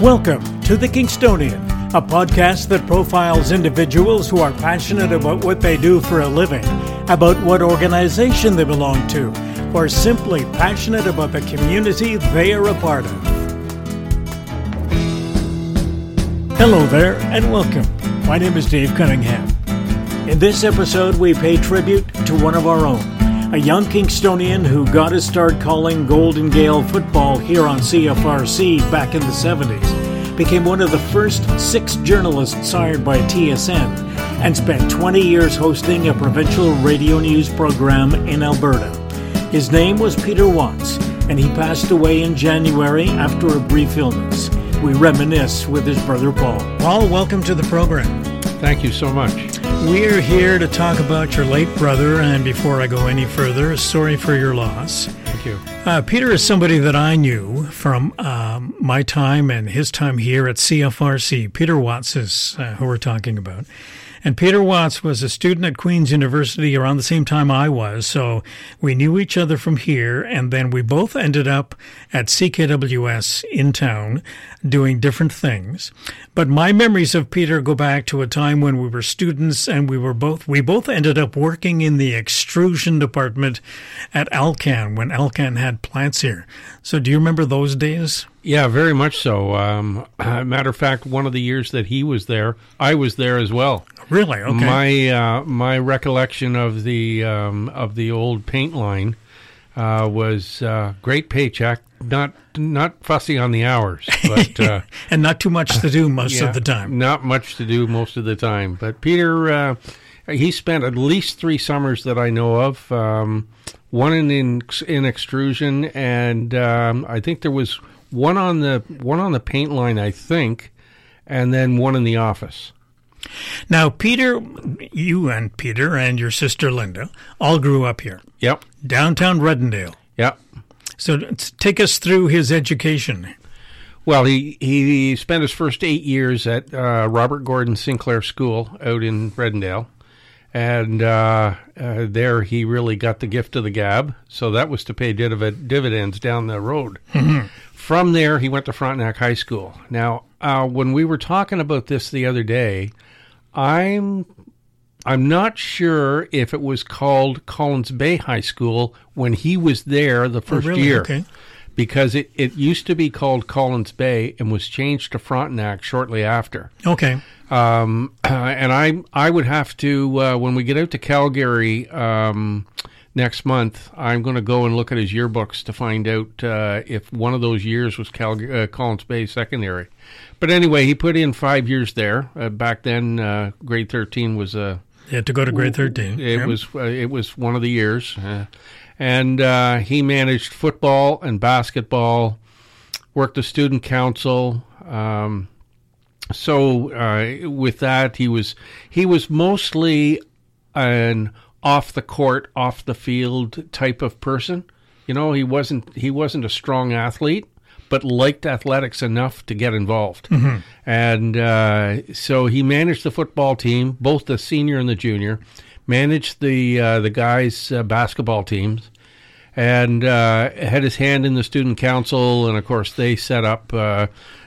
Welcome to The Kingstonian, a podcast that profiles individuals who are passionate about what they do for a living, about what organization they belong to, or simply passionate about the community they are a part of. Hello there, and welcome. My name is Dave Cunningham. In this episode, we pay tribute to one of our own, a young Kingstonian who got his start calling Golden Gaels football here on CFRC back in the 70s, became one of the first six journalists hired by TSN, and spent 20 years hosting a provincial radio news program in Alberta. His name was Peter Watts, and he passed away in January after a brief illness. We reminisce with his brother Paul. Paul, welcome to the program. Thank you so much. We're here to talk about your late brother, and before I go any further, sorry for your loss. Thank you. Uh, Peter is somebody that I knew from um, my time and his time here at CFRC. Peter Watts is uh, who we're talking about. And Peter Watts was a student at Queen's University around the same time I was, so we knew each other from here, and then we both ended up at CKWS in town doing different things. But my memories of Peter go back to a time when we were students and we were both we both ended up working in the extrusion department at Alcan when Alcan had plants here. So do you remember those days? Yeah, very much so. Um, matter of fact, one of the years that he was there, I was there as well. Really? Okay. My uh, my recollection of the um, of the old paint line uh, was uh, great paycheck. Not not fussy on the hours, but uh, and not too much to do most yeah, of the time. Not much to do most of the time. But Peter, uh, he spent at least three summers that I know of. Um, one in, in in extrusion, and um, I think there was one on the one on the paint line, I think, and then one in the office. Now, Peter, you and Peter and your sister Linda all grew up here. Yep. Downtown Reddendale. Yep. So take us through his education. Well, he, he spent his first eight years at uh, Robert Gordon Sinclair School out in Reddendale. And uh, uh, there he really got the gift of the gab. So that was to pay div- dividends down the road. Mm-hmm. From there, he went to Frontenac High School. Now, uh, when we were talking about this the other day, I'm I'm not sure if it was called Collins Bay High School when he was there the first oh, really? year. Okay. Because it, it used to be called Collins Bay and was changed to Frontenac shortly after. Okay. Um, and I I would have to uh, when we get out to Calgary um, next month, I'm going to go and look at his yearbooks to find out uh, if one of those years was Cal- uh, Collins Bay Secondary. But anyway, he put in five years there. Uh, back then, uh, grade 13 was a. You had to go to grade 13. It Yep. was uh, it was one of the years, uh, and uh, he managed football and basketball, worked the student council. Um, so uh, with that, he was he was mostly an off the court, off the field type of person. You know, he wasn't he wasn't a strong athlete, but liked athletics enough to get involved. And uh, so he managed the football team, both the senior and the junior, managed the uh, the guys' uh, basketball teams, and uh, had his hand in the student council. And of course, they set up.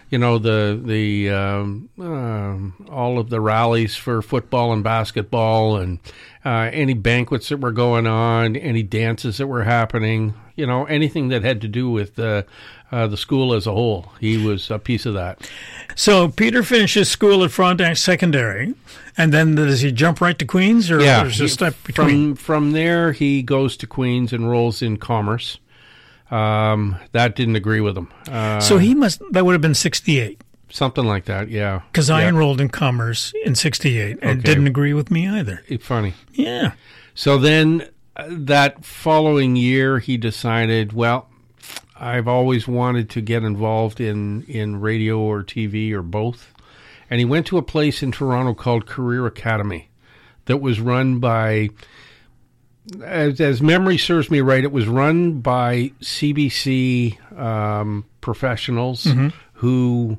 Uh, you know the the um, um, all of the rallies for football and basketball, and uh, any banquets that were going on, any dances that were happening. You know anything that had to do with uh, uh, the school as a whole. He was a piece of that. So Peter finishes school at Frontenac Secondary, and then does he jump right to Queens, or there's a step between? From from there, he goes to Queens and rolls in commerce. Um, that didn't agree with him. Uh, so he must that would have been 68 something like that. Yeah, because I Yeah. enrolled in commerce in 68 and Okay. didn't agree with me either. It's funny. Yeah. So then uh, that following year, he decided, well, I've always wanted to get involved in, in radio or TV or both. And he went to a place in Toronto called Career Academy that was run by, as, as memory serves me right, it was run by CBC um, professionals who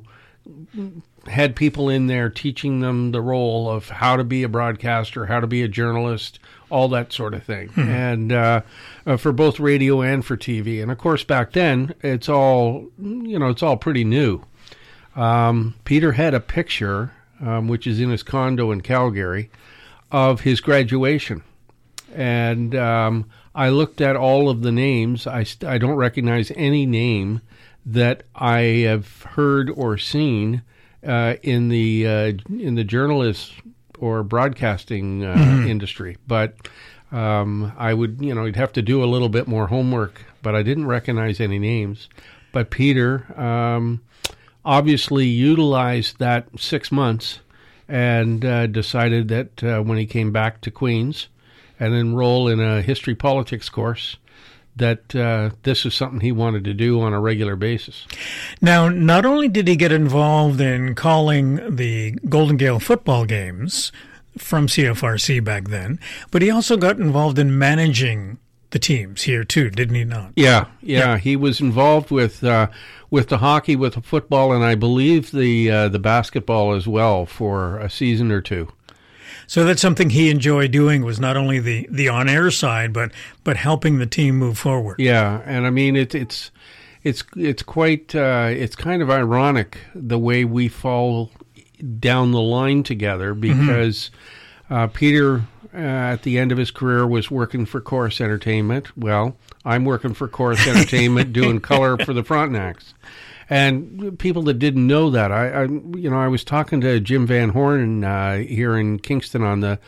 had people in there teaching them the role of how to be a broadcaster, how to be a journalist, all that sort of thing, and uh, uh, for both radio and for TV. And of course, back then, it's all you know, it's all pretty new. um, Peter had a picture, um, which is in his condo in Calgary, of his graduation. And um, I looked at all of the names. I, st- I don't recognize any name that I have heard or seen uh, in the uh, in the journalist or broadcasting uh, industry. But um, I would, you know, you'd have to do a little bit more homework. But I didn't recognize any names. But Peter um, obviously utilized that six months and uh, decided that uh, when he came back to Queens and enroll in a history politics course, that uh, this is something he wanted to do on a regular basis. Now, not only did he get involved in calling the Golden Gaels football games from CFRC back then, but he also got involved in managing the teams here too, didn't he not? Yeah, yeah, he was involved with uh, with the hockey, with the football, and I believe the uh, the basketball as well for a season or two. So that's something he enjoyed doing was not only the, the on air side, but but helping the team move forward. Yeah, and I mean it's it's it's it's quite uh, it's kind of ironic the way we fall down the line together because uh, Peter uh, at the end of his career was working for Corus Entertainment. Well, I'm working for Corus Entertainment doing color for the Frontenacs. And people that didn't know that, I, I you know, I was talking to Jim Van Horne uh, here in Kingston on the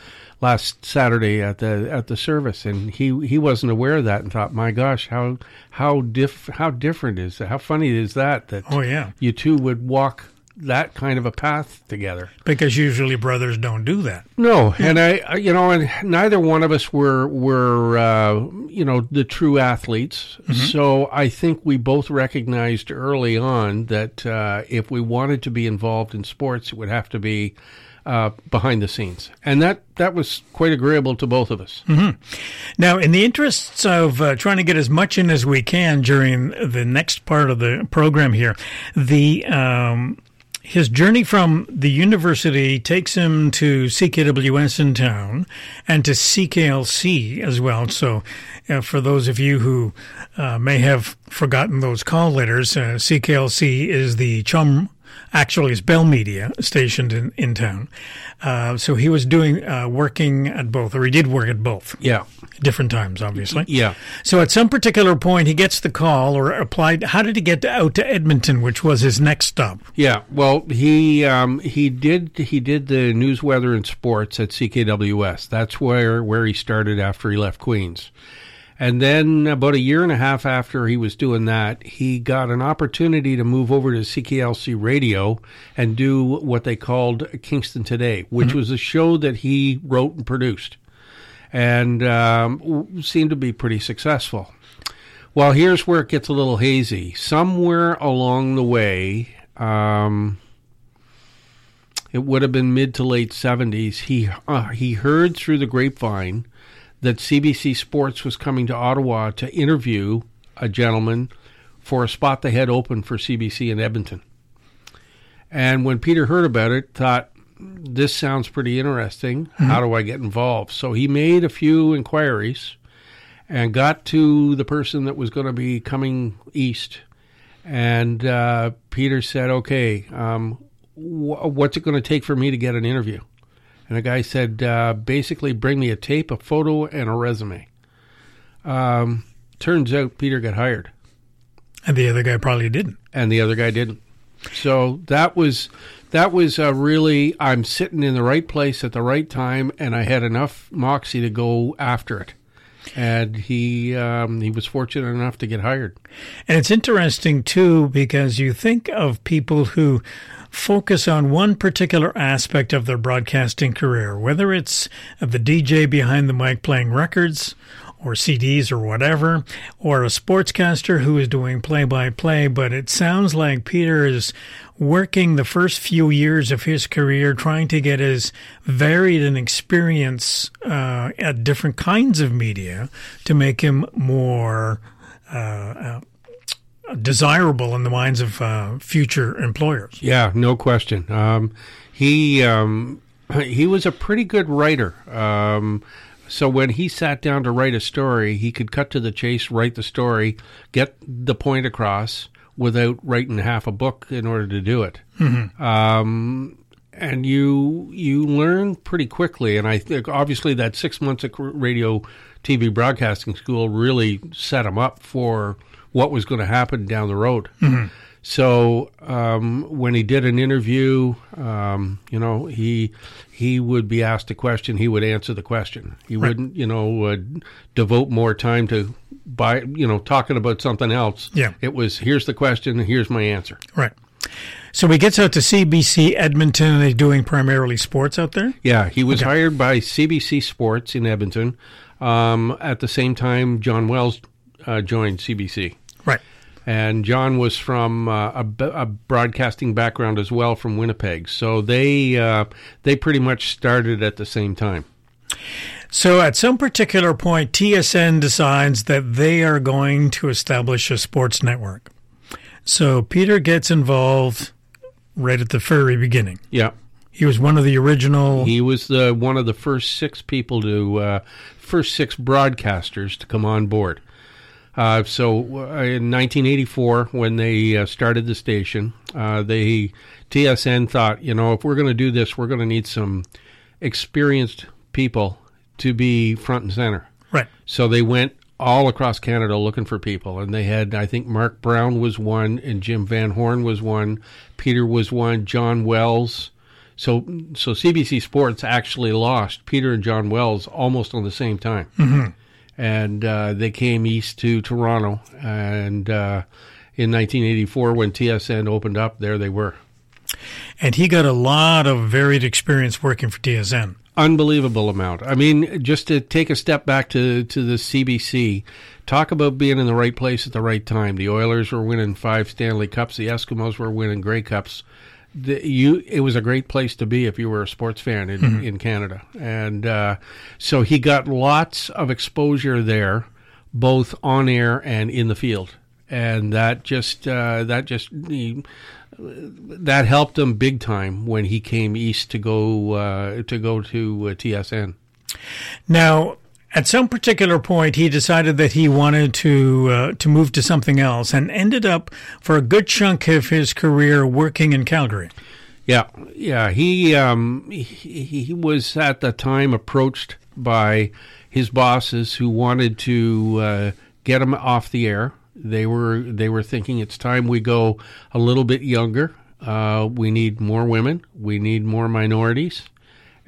last Saturday at the at the service, and he he wasn't aware of that and thought, my gosh, how how diff how different is that? How funny is that? That Oh yeah, you two would walk that kind of a path together. because usually brothers don't do that. No, and I, you know, and neither one of us were were uh, you know the true athletes. So I think we both recognized early on that uh, if we wanted to be involved in sports, it would have to be uh, behind the scenes, and that that was quite agreeable to both of us. Now, in the interests of uh, trying to get as much in as we can during the next part of the program here, the um, his journey from the university takes him to CKWS in town and to CKLC as well. So, uh, for those of you who uh, may have forgotten those call letters, uh, CKLC is the Chum. Actually, it's Bell Media stationed in, in town. Uh, so he was doing uh, working at both, or he did work at both Yeah, different times, obviously. yeah. So at some particular point, he gets the call or applied. How did he get out to Edmonton, which was his next stop? Yeah, well, he um, he did he did the news, weather, and sports at CKWS. That's where where he started after he left Queens, and then about a year and a half after he was doing that, he got an opportunity to move over to CKLC Radio and do what they called Kingston Today, which was a show that he wrote and produced, and um, seemed to be pretty successful. Well, here's where it gets a little hazy. Somewhere along the way, um, it would have been mid to late 70s, he, uh, he heard through the grapevine that CBC Sports was coming to Ottawa to interview a gentleman for a spot they had open for CBC in Edmonton. And when Peter heard about it, thought, this sounds pretty interesting. How do I get involved? So he made a few inquiries and got to the person that was going to be coming east. And uh, Peter said, "Okay, um, wh- what's it going to take for me to get an interview?" And the guy said, uh, "Basically, bring me a tape, a photo, and a resume." Um, turns out Peter got hired, And the other guy probably didn't. and the other guy didn't. So that was that was uh, really I'm sitting in the right place at the right time, and I had enough moxie to go after it. And he um, he was fortunate enough to get hired. And it's interesting too because you think of people who focus on one particular aspect of their broadcasting career, whether it's the DJ behind the mic playing records or CDs or whatever, or a sportscaster who is doing play by play. But it sounds like Peter is working the first few years of his career trying to get as varied an experience uh, at different kinds of media to make him more desirable in the minds of uh, future employers. Yeah, no question. Um, he um, he was a pretty good writer. Um, so when he sat down to write a story, he could cut to the chase, write the story, get the point across without writing half a book in order to do it. Um, and you you learn pretty quickly. And I think obviously that six months of radio, TV broadcasting school really set him up for what was going to happen down the road. So um, when he did an interview, um, you know, he he would be asked a question, he would answer the question. He wouldn't, you know, uh, devote more time to by you know talking about something else. Yeah. it was here's the question, here's my answer. Right. So he gets out to CBC Edmonton, and they're doing primarily sports out there. Yeah, he was hired by CBC Sports in Edmonton. Um, at the same time, John Wells uh, joined CBC. Right. and John was from uh, a, a broadcasting background as well from Winnipeg. So they uh, they pretty much started at the same time. So at some particular point, TSN decides that they are going to establish a sports network. So Peter gets involved right at the very beginning. Yeah, He was one of the original. he was the one of the first six people to uh, first six broadcasters to come on board. Uh, so uh, in 1984, when they uh, started the station, uh, they TSN thought, you know, if we're going to do this, we're going to need some experienced people to be front and center. right. So they went all across Canada looking for people, and they had, I think, Mark Brown was one, and Jim Van Horne was one, Peter was one, John Wells. So, so CBC Sports actually lost Peter and John Wells almost on the same time, mm-hmm. And uh, they came east to Toronto, and uh, in 1984 when TSN opened up, there they were. And he got a lot of varied experience working for TSN. unbelievable amount. I mean, just to take a step back to to the CBC, talk about being in the right place at the right time. The Oilers were winning five Stanley Cups. The Eskimos were winning Grey Cups. The, you, it was a great place to be if you were a sports fan in, in Canada, and uh, so he got lots of exposure there, both on air and in the field, and that just uh, that just he, that helped him big time when he came east to go uh, to go to uh, TSN. Now, at some particular point, he decided that he wanted to uh, to move to something else, and ended up for a good chunk of his career working in Calgary. Yeah, yeah. He um, he, he was at the time approached by his bosses who wanted to uh, get him off the air. They were they were thinking it's time we go a little bit younger. Uh, we need more women. We need more minorities,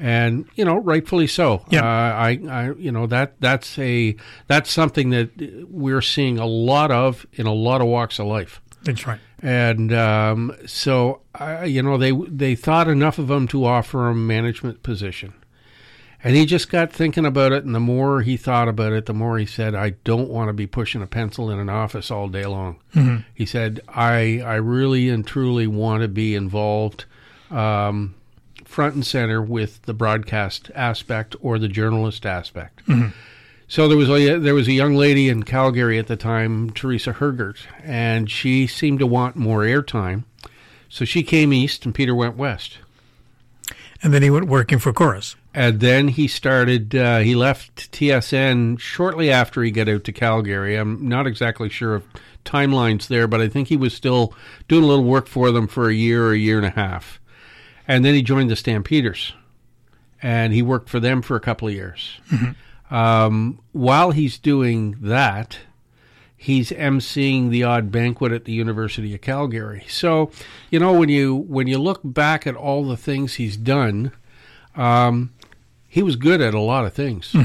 and you know, rightfully so. Yeah. Uh, I, I, you know that that's a that's something that we're seeing a lot of in a lot of walks of life That's right. and um, so I, you know they they thought enough of him to offer him a management position, and he just got thinking about it. And the more he thought about it, the more he said, "I don't want to be pushing a pencil in an office all day long." He said, "I I really and truly want to be involved." Um, front and center with the broadcast aspect or the journalist aspect. So there was a there was a young lady in Calgary at the time, Teresa Hergert, and she seemed to want more airtime. So she came east, and Peter went west. And then he went working for Corus. And then he started. Uh, he left TSN shortly after he got out to Calgary. I'm not exactly sure of timelines there, but I think he was still doing a little work for them for a year or a year and a half. And then he joined the Stampeders, and he worked for them for a couple of years. Um, while he's doing that, he's emceeing the odd banquet at the University of Calgary. So, you know, when you when you look back at all the things he's done, um, he was good at a lot of things,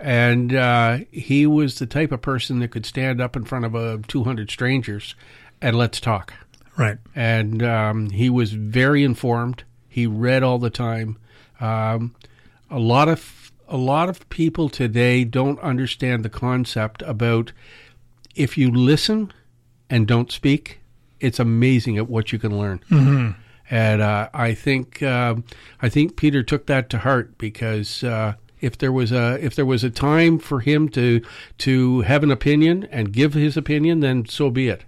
and uh, he was the type of person that could stand up in front of a 200 strangers and let's talk. Right. And um, he was very informed. He read all the time. Um, a lot of a lot of people today don't understand the concept about if you listen and don't speak, it's amazing at what you can learn. Mm-hmm. And uh, I think um I think Peter took that to heart because uh, if there was a if there was a time for him to to have an opinion and give his opinion, then so be it.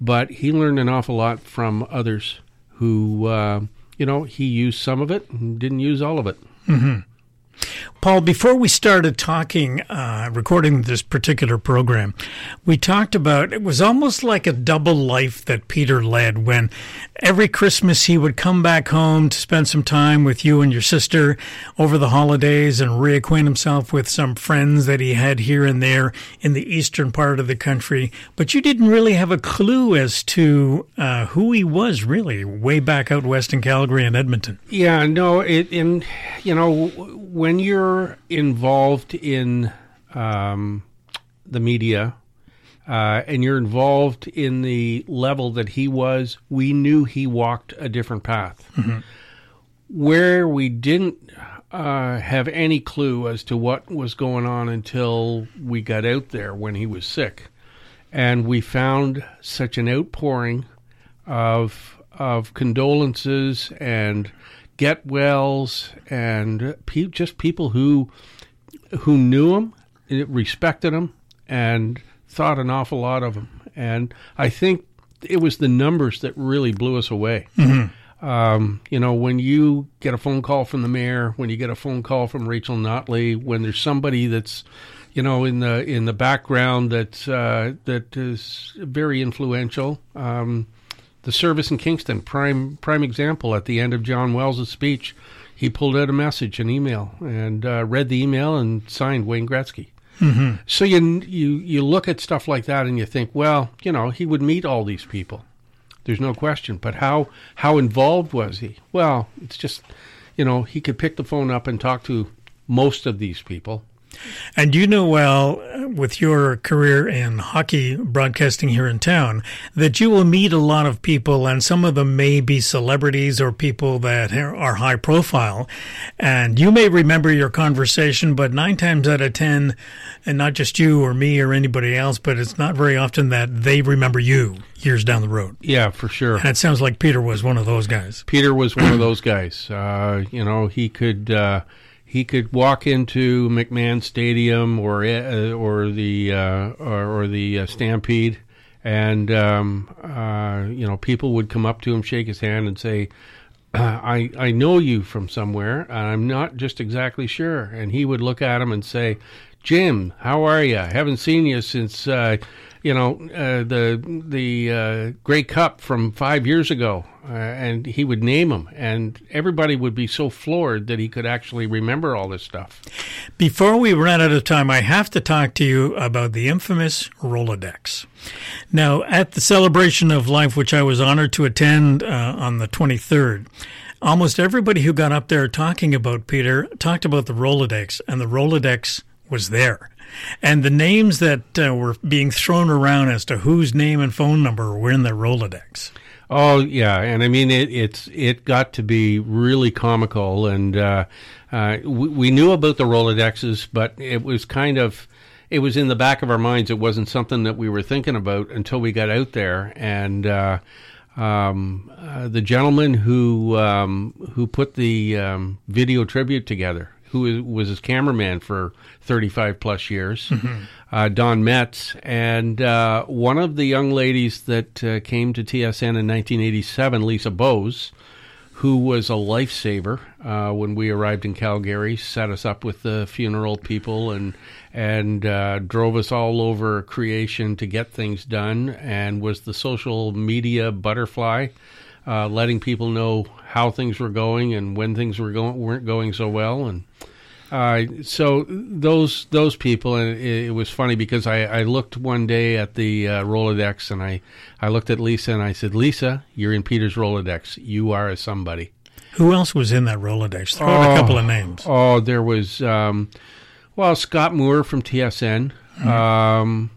But he learned an awful lot from others who uh, you know he used some of it and didn't use all of it. Mm-hmm. Paul, before we started talking, uh, recording this particular program, we talked about it was almost like a double life that Peter led when every Christmas he would come back home to spend some time with you and your sister over the holidays and reacquaint himself with some friends that he had here and there in the eastern part of the country. But you didn't really have a clue as to uh, who he was, really, way back out west in Calgary and Edmonton. Yeah, no, it in you know when you're involved in um, the media uh, and you're involved in the level that he was, we knew he walked a different path. Mm-hmm. Where we didn't uh, have any clue as to what was going on until we got out there when he was sick, and we found such an outpouring of of condolences and get wells and pe- just people who who knew him, respected him, and thought an awful lot of him. And I think it was the numbers that really blew us away. Mm-hmm. Um, you know, when you get a phone call from the mayor, when you get a phone call from Rachel Notley, when there's somebody that's you know in the in the background that uh, that is very influential. Um, the service in Kingston, prime prime example. At the end of John Wells' speech, he pulled out a message, an email, and uh, read the email and signed Wayne Gretzky. Mm-hmm. So you you you look at stuff like that and you think, well, you know, he would meet all these people. There's no question. But how how involved was he? Well, it's just, you know, he could pick the phone up and talk to most of these people and you know well, with your career in hockey broadcasting here in town, that you will meet a lot of people, and some of them may be celebrities or people that are high profile. And you may remember your conversation, but nine times out of ten, and not just you or me or anybody else, but it's not very often that they remember you years down the road. Yeah, for sure. And it sounds like Peter was one of those guys. Peter was one of those guys. Uh, you know, he could. Uh, he could walk into McMahon Stadium or uh, or the uh, or, or, the uh, Stampede, and um, uh, you know people would come up to him, shake his hand, and say, "I I know you from somewhere. I'm not just exactly sure." And he would look at him and say, "Jim, how are you? Haven't seen you since." You know uh, the the uh, Grey Cup from five years ago, uh, and he would name them, and everybody would be so floored that he could actually remember all this stuff. Before we run out of time, I have to talk to you about the infamous Rolodex. Now, at the celebration of life, which I was honored to attend uh, on the 23rd. Almost everybody who got up there talking about Peter talked about the Rolodex, and the Rolodex was there. And the names that uh, were being thrown around as to whose name and phone number were in the Rolodex. Oh yeah, and I mean it, it's it got to be really comical, and uh, uh, we, we, knew about the Rolodexes, but it was kind of it was in the back of our minds. It wasn't something that we were thinking about until we got out there, and uh, um, uh, the gentleman who um, who put the um, video tribute together who was his cameraman for 35 plus years, mm-hmm. uh, Don Metz, and uh, one of the young ladies that uh, came to TSN in 1987, Lisa Bose, who was a lifesaver uh, when we arrived in Calgary, set us up with the funeral people and and uh, drove us all over creation to get things done, and was the social media butterfly. Uh, letting people know how things were going and when things were going weren't going so well, and uh, so those those people, and it, it was funny because I, I, looked one day at the uh, Rolodex, and I, I looked at Lisa, and I said, "Lisa, you're in Peter's Rolodex. You are a somebody." Who else was in that Rolodex? Throw oh, out a couple of names. Oh, there was, um, well, Scott Moore from TSN, mm-hmm. um,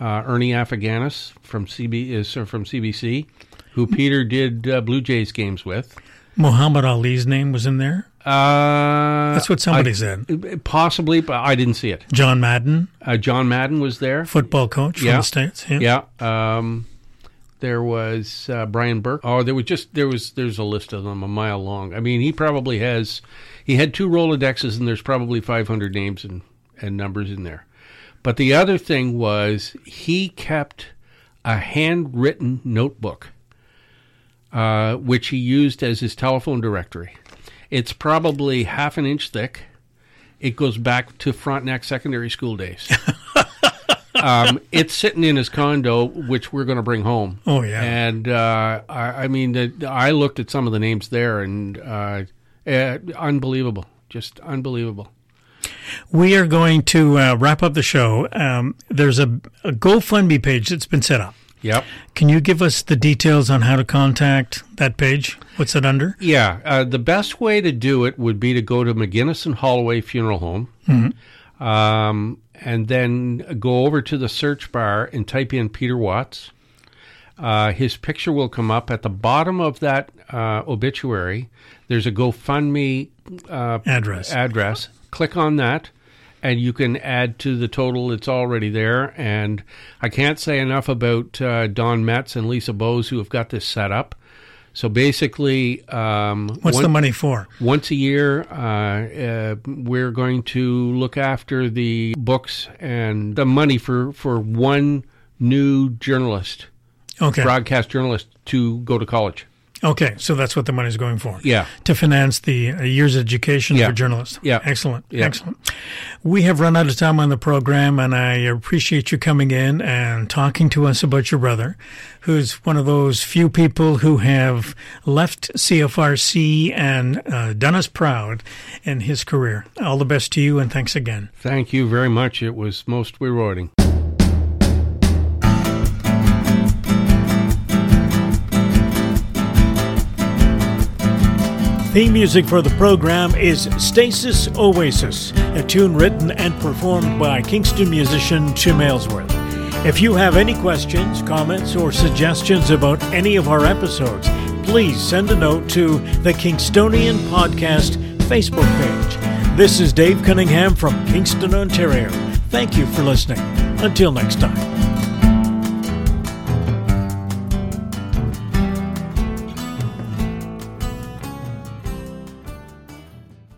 uh, Ernie Afaganis from CB is uh, from CBC, who Peter did uh, Blue Jays games with. Muhammad Ali's name was in there. Uh, That's what somebody I, said. Possibly, but I didn't see it. John Madden. Uh, John Madden was there. Football coach from yeah. the States. Yeah. yeah. Um, there was uh, Brian Burke. Oh, there was just there was there's a list of them a mile long. I mean, he probably has he had two Rolodexes, and there's probably 500 names and and numbers in there. But the other thing was he kept a handwritten notebook, uh, which he used as his telephone directory. It's probably half an inch thick. it goes back to Frontenac Secondary School days. um, it's sitting in his condo, which we're going to bring home. Oh, yeah. And uh, I, I mean, the, I looked at some of the names there, and uh, uh, unbelievable, just unbelievable. We are going to uh, wrap up the show. Um, there's a, a GoFundMe page that's been set up. Yep. Can you give us the details on how to contact that page? What's it under? Yeah, uh, the best way to do it would be to go to McInnis and Holloway Funeral Home, um, and then go over to the search bar and type in Peter Watts. Uh, his picture will come up at the bottom of that uh, obituary. There's a GoFundMe uh, Address. address. Click on that, and you can add to the total. It's already there. And I can't say enough about uh, Don Metz and Lisa Bose who have got this set up. So basically, um, What's one- the money for? once a year, uh, uh, we're going to look after the books and the money for, for one new journalist, Okay. broadcast journalist, to go to college. Okay. So that's what the money's going for. Yeah. To finance the uh, year's education Yeah. for journalists. Yeah. Excellent. Yeah. Excellent. We have run out of time on the program, and I appreciate you coming in and talking to us about your brother, who's one of those few people who have left CFRC and uh, done us proud in his career. All the best to you, and thanks again. Thank you very much. It was most rewarding. Theme music for the program is Stasis Oasis, a tune written and performed by Kingston musician Tim Aylesworth. If you have any questions, comments, or suggestions about any of our episodes, please send a note to the Kingstonian Podcast Facebook page. This is Dave Cunningham from Kingston, Ontario. Thank you for listening. Until next time.